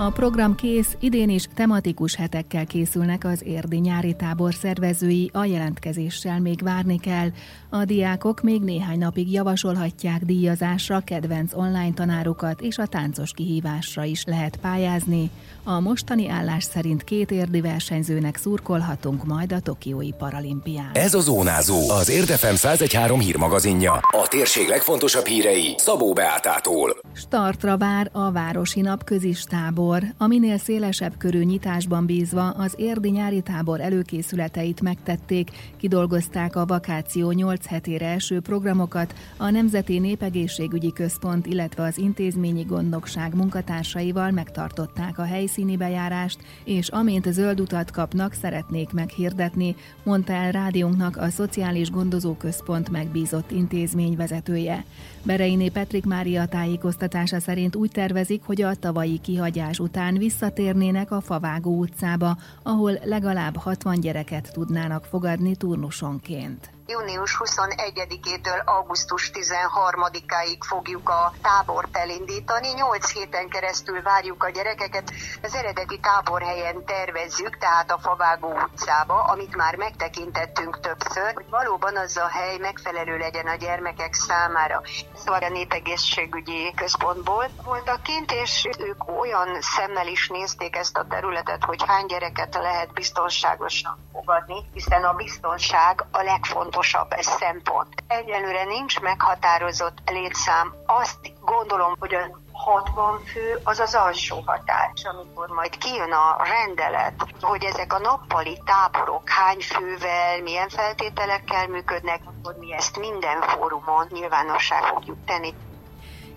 A program kész, idén is tematikus hetekkel készülnek az érdi nyári tábor szervezői, a jelentkezéssel még várni kell. A diákok még néhány napig javasolhatják díjazásra kedvenc online tanárukat, és a táncos kihívásra is lehet pályázni. A mostani állás szerint két érdi versenyzőnek szurkolhatunk majd a Tokiói paralimpián. Ez a Zónázó, az Érdefem 113 hírmagazinja. A térség legfontosabb hírei Szabó Beátától. Startra vár a Városi Nap közistábor. A minél szélesebb körű nyitásban bízva az érdi nyári tábor előkészületeit megtették, kidolgozták a vakáció 8 hetére első programokat, a Nemzeti Népegészségügyi Központ, illetve az intézményi gondnokság munkatársaival megtartották a helyszíni bejárást, és amint zöld utat kapnak, szeretnék meghirdetni, mondta el rádiónknak a Szociális Gondozó Központ megbízott intézmény vezetője. Bereiné Petrik Mária tájékoztatása szerint úgy tervezik, hogy a tavalyi kihagyás után visszatérnének a Favágó utcába, ahol legalább 60 gyereket tudnának fogadni turnusonként június 21-től augusztus 13-áig fogjuk a tábort elindítani. 8 héten keresztül várjuk a gyerekeket. Az eredeti táborhelyen tervezzük, tehát a Favágó utcába, amit már megtekintettünk többször, hogy valóban az a hely megfelelő legyen a gyermekek számára. Szóval a népegészségügyi központból voltak kint, és ők olyan szemmel is nézték ezt a területet, hogy hány gyereket lehet biztonságosan fogadni, hiszen a biztonság a legfontosabb ez szempont. Egyelőre nincs meghatározott létszám. Azt gondolom, hogy a 60 fő az az alsó határ. És amikor majd kijön a rendelet, hogy ezek a nappali táborok hány fővel, milyen feltételekkel működnek, akkor mi ezt minden fórumon nyilvánosság fogjuk tenni.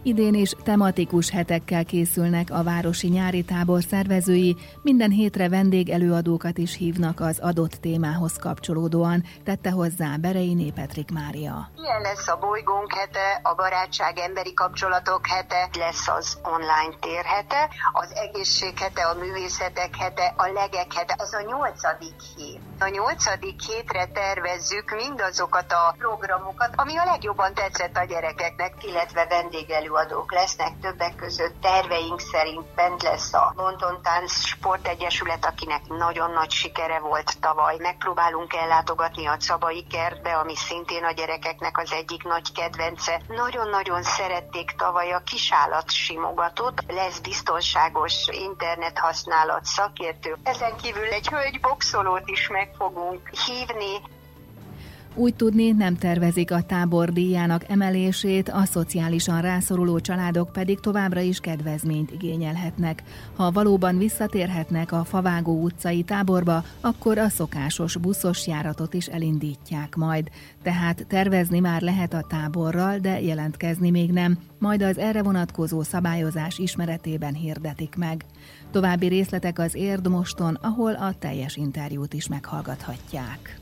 Idén is tematikus hetekkel készülnek a városi nyári tábor szervezői, minden hétre vendégelőadókat is hívnak az adott témához kapcsolódóan, tette hozzá Berei Petrik Mária. Ilyen lesz a bolygónk hete, a barátság emberi kapcsolatok hete, lesz az online tér hete, az egészség hete, a művészetek hete, a legek hete, az a nyolcadik hét. A nyolcadik hétre tervezzük mindazokat a programokat, ami a legjobban tetszett a gyerekeknek, illetve vendégelő előadók lesznek, többek között terveink szerint bent lesz a London Tánc Sportegyesület, akinek nagyon nagy sikere volt tavaly. Megpróbálunk ellátogatni a Cabai kertbe, ami szintén a gyerekeknek az egyik nagy kedvence. Nagyon-nagyon szerették tavaly a kisállat simogatót, lesz biztonságos internet használat szakértő. Ezen kívül egy hölgy boxolót is meg fogunk hívni, úgy tudni, nem tervezik a tábor díjának emelését, a szociálisan rászoruló családok pedig továbbra is kedvezményt igényelhetnek. Ha valóban visszatérhetnek a Favágó utcai táborba, akkor a szokásos buszos járatot is elindítják majd. Tehát tervezni már lehet a táborral, de jelentkezni még nem, majd az erre vonatkozó szabályozás ismeretében hirdetik meg. További részletek az Érdmoston, ahol a teljes interjút is meghallgathatják.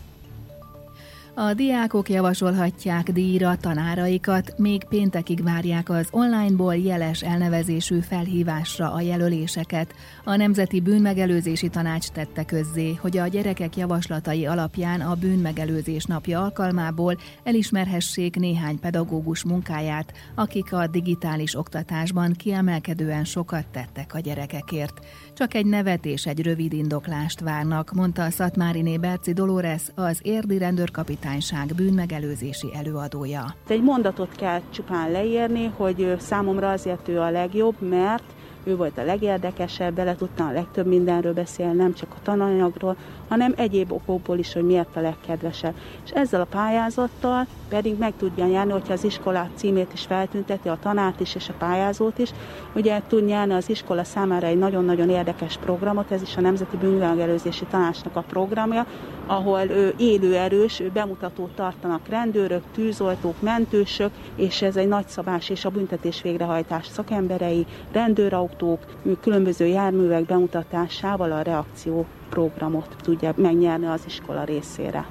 A diákok javasolhatják díjra tanáraikat, még péntekig várják az onlineból jeles elnevezésű felhívásra a jelöléseket. A Nemzeti Bűnmegelőzési Tanács tette közzé, hogy a gyerekek javaslatai alapján a bűnmegelőzés napja alkalmából elismerhessék néhány pedagógus munkáját, akik a digitális oktatásban kiemelkedően sokat tettek a gyerekekért. Csak egy nevet és egy rövid indoklást várnak, mondta Szatmáriné Berci Dolores, az érdi rendőrkapitányság bűnmegelőzési előadója. Egy mondatot kell csupán leírni, hogy számomra azért ő a legjobb, mert ő volt a legérdekesebb, bele tudtam a legtöbb mindenről beszélni, nem csak a tananyagról, hanem egyéb okokból is, hogy miért a legkedvesebb. És ezzel a pályázattal pedig meg tudja nyerni, hogyha az iskolát címét is feltünteti, a tanárt is és a pályázót is, ugye tud nyerni az iskola számára egy nagyon-nagyon érdekes programot, ez is a Nemzeti Bűnmegelőzési Tanácsnak a programja, ahol ő élő erős, ő bemutatót tartanak rendőrök, tűzoltók, mentősök, és ez egy nagyszabás és a büntetés végrehajtás szakemberei, rendőrautók, különböző járművek bemutatásával a reakció programot tudja megnyerni az iskola részére.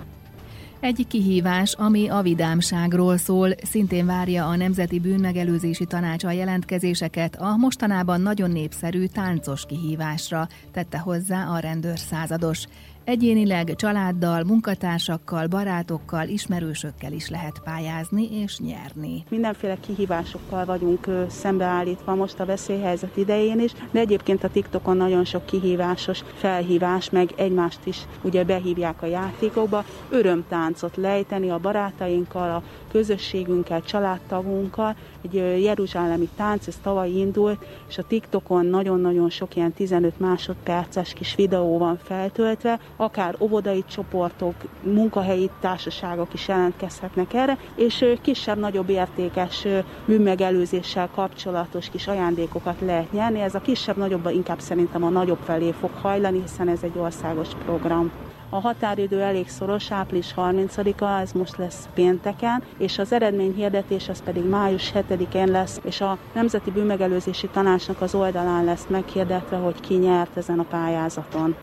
Egy kihívás, ami a vidámságról szól, szintén várja a Nemzeti Bűnmegelőzési Tanács a jelentkezéseket a mostanában nagyon népszerű táncos kihívásra, tette hozzá a rendőr százados. Egyénileg családdal, munkatársakkal, barátokkal, ismerősökkel is lehet pályázni és nyerni. Mindenféle kihívásokkal vagyunk szembeállítva most a veszélyhelyzet idején is, de egyébként a TikTokon nagyon sok kihívásos felhívás, meg egymást is ugye behívják a játékokba, örömtáncot lejteni a barátainkkal, a közösségünkkel, családtagunkkal, egy jeruzsálemi tánc, ez tavaly indult, és a TikTokon nagyon-nagyon sok ilyen 15 másodperces kis videó van feltöltve, akár óvodai csoportok, munkahelyi társaságok is jelentkezhetnek erre, és kisebb-nagyobb értékes bűnmegelőzéssel kapcsolatos kis ajándékokat lehet nyerni. Ez a kisebb-nagyobb inkább szerintem a nagyobb felé fog hajlani, hiszen ez egy országos program. A határidő elég szoros, április 30-a, ez most lesz pénteken, és az eredményhirdetés az pedig május 7-én lesz, és a Nemzeti Bűnmegelőzési Tanácsnak az oldalán lesz meghirdetve, hogy ki nyert ezen a pályázaton.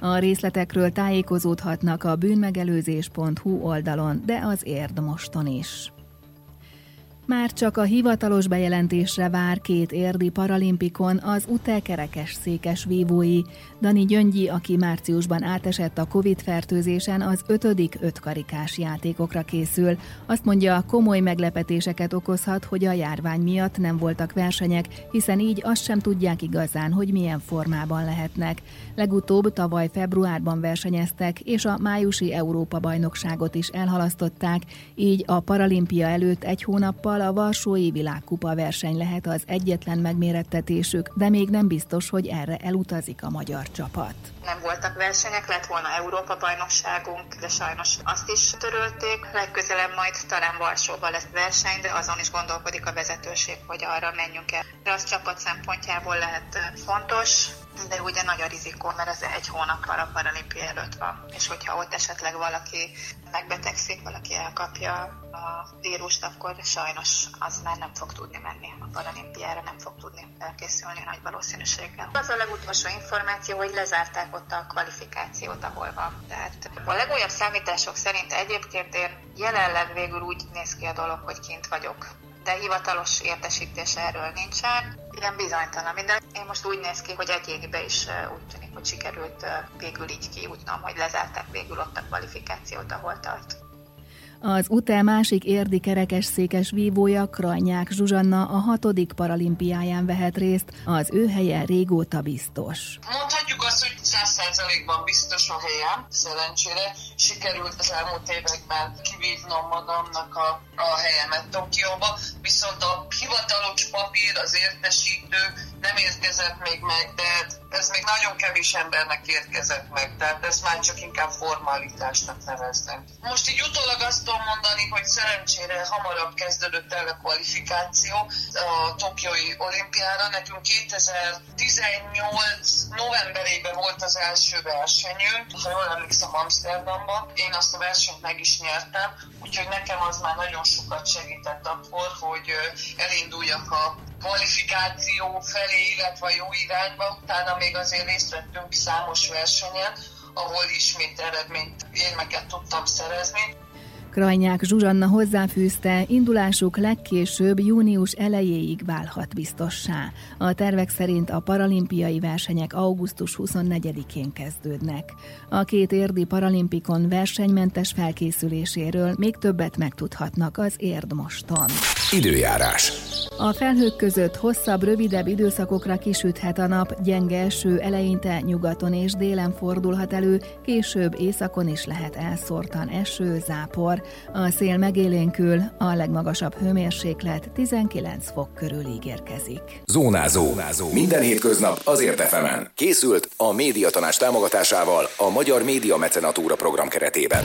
A részletekről tájékozódhatnak a bűnmegelőzés.hu oldalon, de az érd moston is. Már csak a hivatalos bejelentésre vár két érdi paralimpikon az UTE kerekes székes vívói. Dani Gyöngyi, aki márciusban átesett a Covid-fertőzésen, az ötödik ötkarikás játékokra készül. Azt mondja, komoly meglepetéseket okozhat, hogy a járvány miatt nem voltak versenyek, hiszen így azt sem tudják igazán, hogy milyen formában lehetnek. Legutóbb tavaly februárban versenyeztek, és a májusi Európa-bajnokságot is elhalasztották, így a paralimpia előtt egy hónappal a Varsói Világkupa verseny lehet az egyetlen megmérettetésük, de még nem biztos, hogy erre elutazik a magyar csapat. Nem voltak versenyek, lett volna Európa-bajnokságunk, de sajnos azt is törölték. Legközelebb majd talán Varsóban lesz verseny, de azon is gondolkodik a vezetőség, hogy arra menjünk el. De az csapat szempontjából lehet fontos, de ugye nagy a rizikó, mert ez egy hónappal a paralimpia előtt van. És hogyha ott esetleg valaki megbetegszik, valaki elkapja a vírust, akkor sajnos az már nem fog tudni menni a paralimpiára, nem fog tudni elkészülni nagy valószínűséggel. Az a legutolsó információ, hogy lezárták ott a kvalifikációt, ahol van. Tehát a legújabb számítások szerint egyébként én jelenleg végül úgy néz ki a dolog, hogy kint vagyok de hivatalos értesítés erről nincsen. Ilyen bizonytalan minden. Én most úgy néz ki, hogy egy évben is úgy tűnik, hogy sikerült végül így kijutnom, hogy lezárták végül ott a kvalifikációt, ahol tart. Az UTE másik érdi kerekesszékes vívója Krajnyák Zsuzsanna a hatodik paralimpiáján vehet részt, az ő helye régóta biztos. Mondhatni szelzélegben biztos a helyem, szerencsére. Sikerült az elmúlt években kivívnom magamnak a, a helyemet Tokióba, viszont a hivatalos papír, az értesítő nem érkezett még meg, de ez még nagyon kevés embernek érkezett meg, tehát ezt már csak inkább formalitásnak neveznek. Most így utólag azt tudom mondani, hogy szerencsére hamarabb kezdődött el a kvalifikáció a Tokiói olimpiára. Nekünk 2018 novemberében volt az első versenyünk, ha jól emlékszem Amsterdamban. Én azt a versenyt meg is nyertem, úgyhogy nekem az már nagyon sokat segített akkor, hogy elinduljak a kvalifikáció felé, illetve a jó irányba. Utána még azért részt vettünk számos versenyen, ahol ismét eredményt, érmeket tudtam szerezni. Krajnyák Zsuzsanna hozzáfűzte, indulásuk legkésőbb június elejéig válhat biztossá. A tervek szerint a paralimpiai versenyek augusztus 24-én kezdődnek. A két érdi paralimpikon versenymentes felkészüléséről még többet megtudhatnak az Érdmoston. Időjárás. A felhők között hosszabb, rövidebb időszakokra kisüthet a nap, gyenge eső eleinte nyugaton és délen fordulhat elő, később északon is lehet elszórtan eső, zápor. A szél megélénkül, a legmagasabb hőmérséklet 19 fok körül ígérkezik. Zónázó. Zónázó. Minden hétköznap azért efemen. Készült a médiatanás támogatásával a Magyar Média Mecenatúra program keretében.